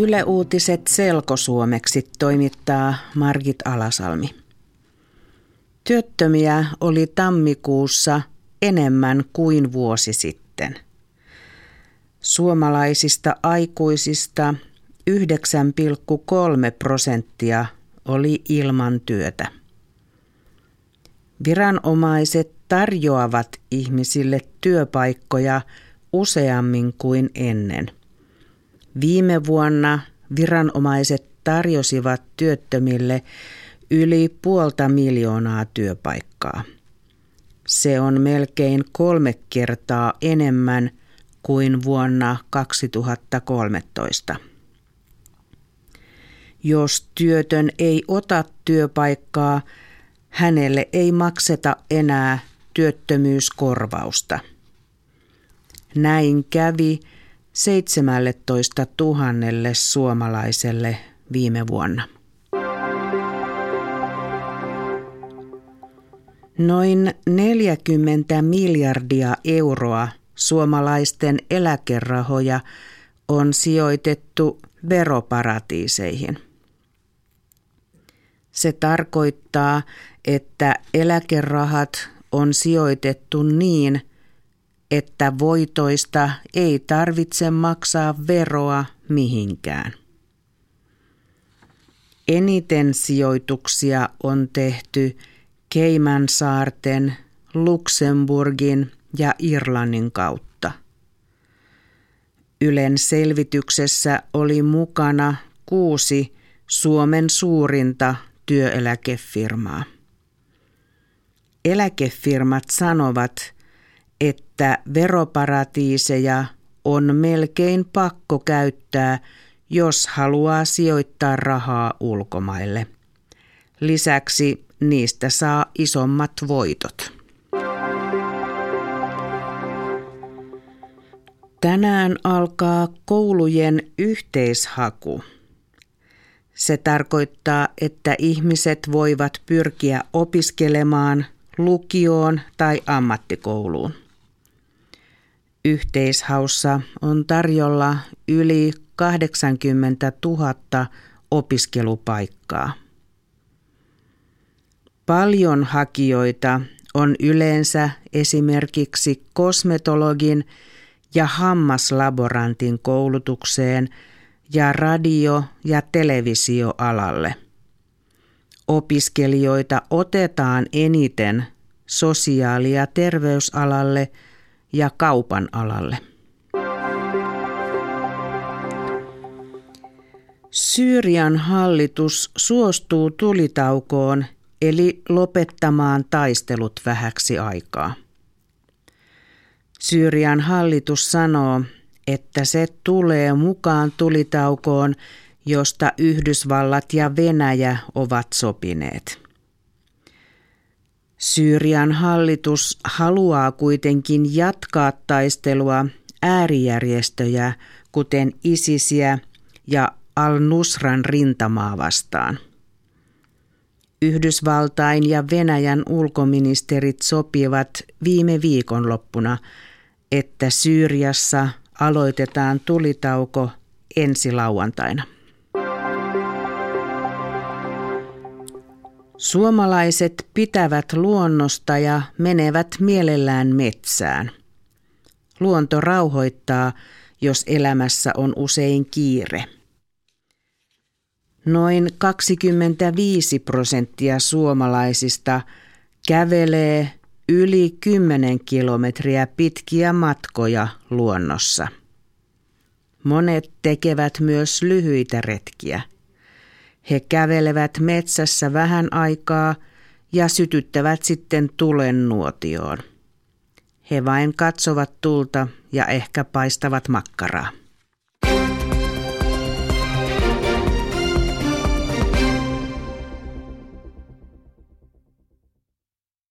Yle Uutiset selkosuomeksi toimittaa Margit Alasalmi. Työttömiä oli tammikuussa enemmän kuin vuosi sitten. Suomalaisista aikuisista 9,3 prosenttia oli ilman työtä. Viranomaiset tarjoavat ihmisille työpaikkoja useammin kuin ennen – Viime vuonna viranomaiset tarjosivat työttömille yli puolta miljoonaa työpaikkaa. Se on melkein kolme kertaa enemmän kuin vuonna 2013. Jos työtön ei ota työpaikkaa, hänelle ei makseta enää työttömyyskorvausta. Näin kävi 17 000 suomalaiselle viime vuonna. Noin 40 miljardia euroa suomalaisten eläkerahoja on sijoitettu veroparatiiseihin. Se tarkoittaa, että eläkerahat on sijoitettu niin, että voitoista ei tarvitse maksaa veroa mihinkään. Eniten sijoituksia on tehty Keimansaarten, Luxemburgin ja Irlannin kautta. Ylen selvityksessä oli mukana kuusi Suomen suurinta työeläkefirmaa. Eläkefirmat sanovat, että veroparatiiseja on melkein pakko käyttää, jos haluaa sijoittaa rahaa ulkomaille. Lisäksi niistä saa isommat voitot. Tänään alkaa koulujen yhteishaku. Se tarkoittaa, että ihmiset voivat pyrkiä opiskelemaan lukioon tai ammattikouluun. Yhteishaussa on tarjolla yli 80 000 opiskelupaikkaa. Paljon hakijoita on yleensä esimerkiksi kosmetologin ja hammaslaborantin koulutukseen ja radio- ja televisioalalle. Opiskelijoita otetaan eniten sosiaali- ja terveysalalle – ja kaupan alalle. Syyrian hallitus suostuu tulitaukoon eli lopettamaan taistelut vähäksi aikaa. Syyrian hallitus sanoo, että se tulee mukaan tulitaukoon, josta Yhdysvallat ja Venäjä ovat sopineet. Syyrian hallitus haluaa kuitenkin jatkaa taistelua äärijärjestöjä, kuten ISISiä ja al-Nusran rintamaa vastaan. Yhdysvaltain ja Venäjän ulkoministerit sopivat viime viikonloppuna, että Syyriassa aloitetaan tulitauko ensi lauantaina. Suomalaiset pitävät luonnosta ja menevät mielellään metsään. Luonto rauhoittaa, jos elämässä on usein kiire. Noin 25 prosenttia suomalaisista kävelee yli 10 kilometriä pitkiä matkoja luonnossa. Monet tekevät myös lyhyitä retkiä – he kävelevät metsässä vähän aikaa ja sytyttävät sitten tulen nuotioon. He vain katsovat tulta ja ehkä paistavat makkaraa.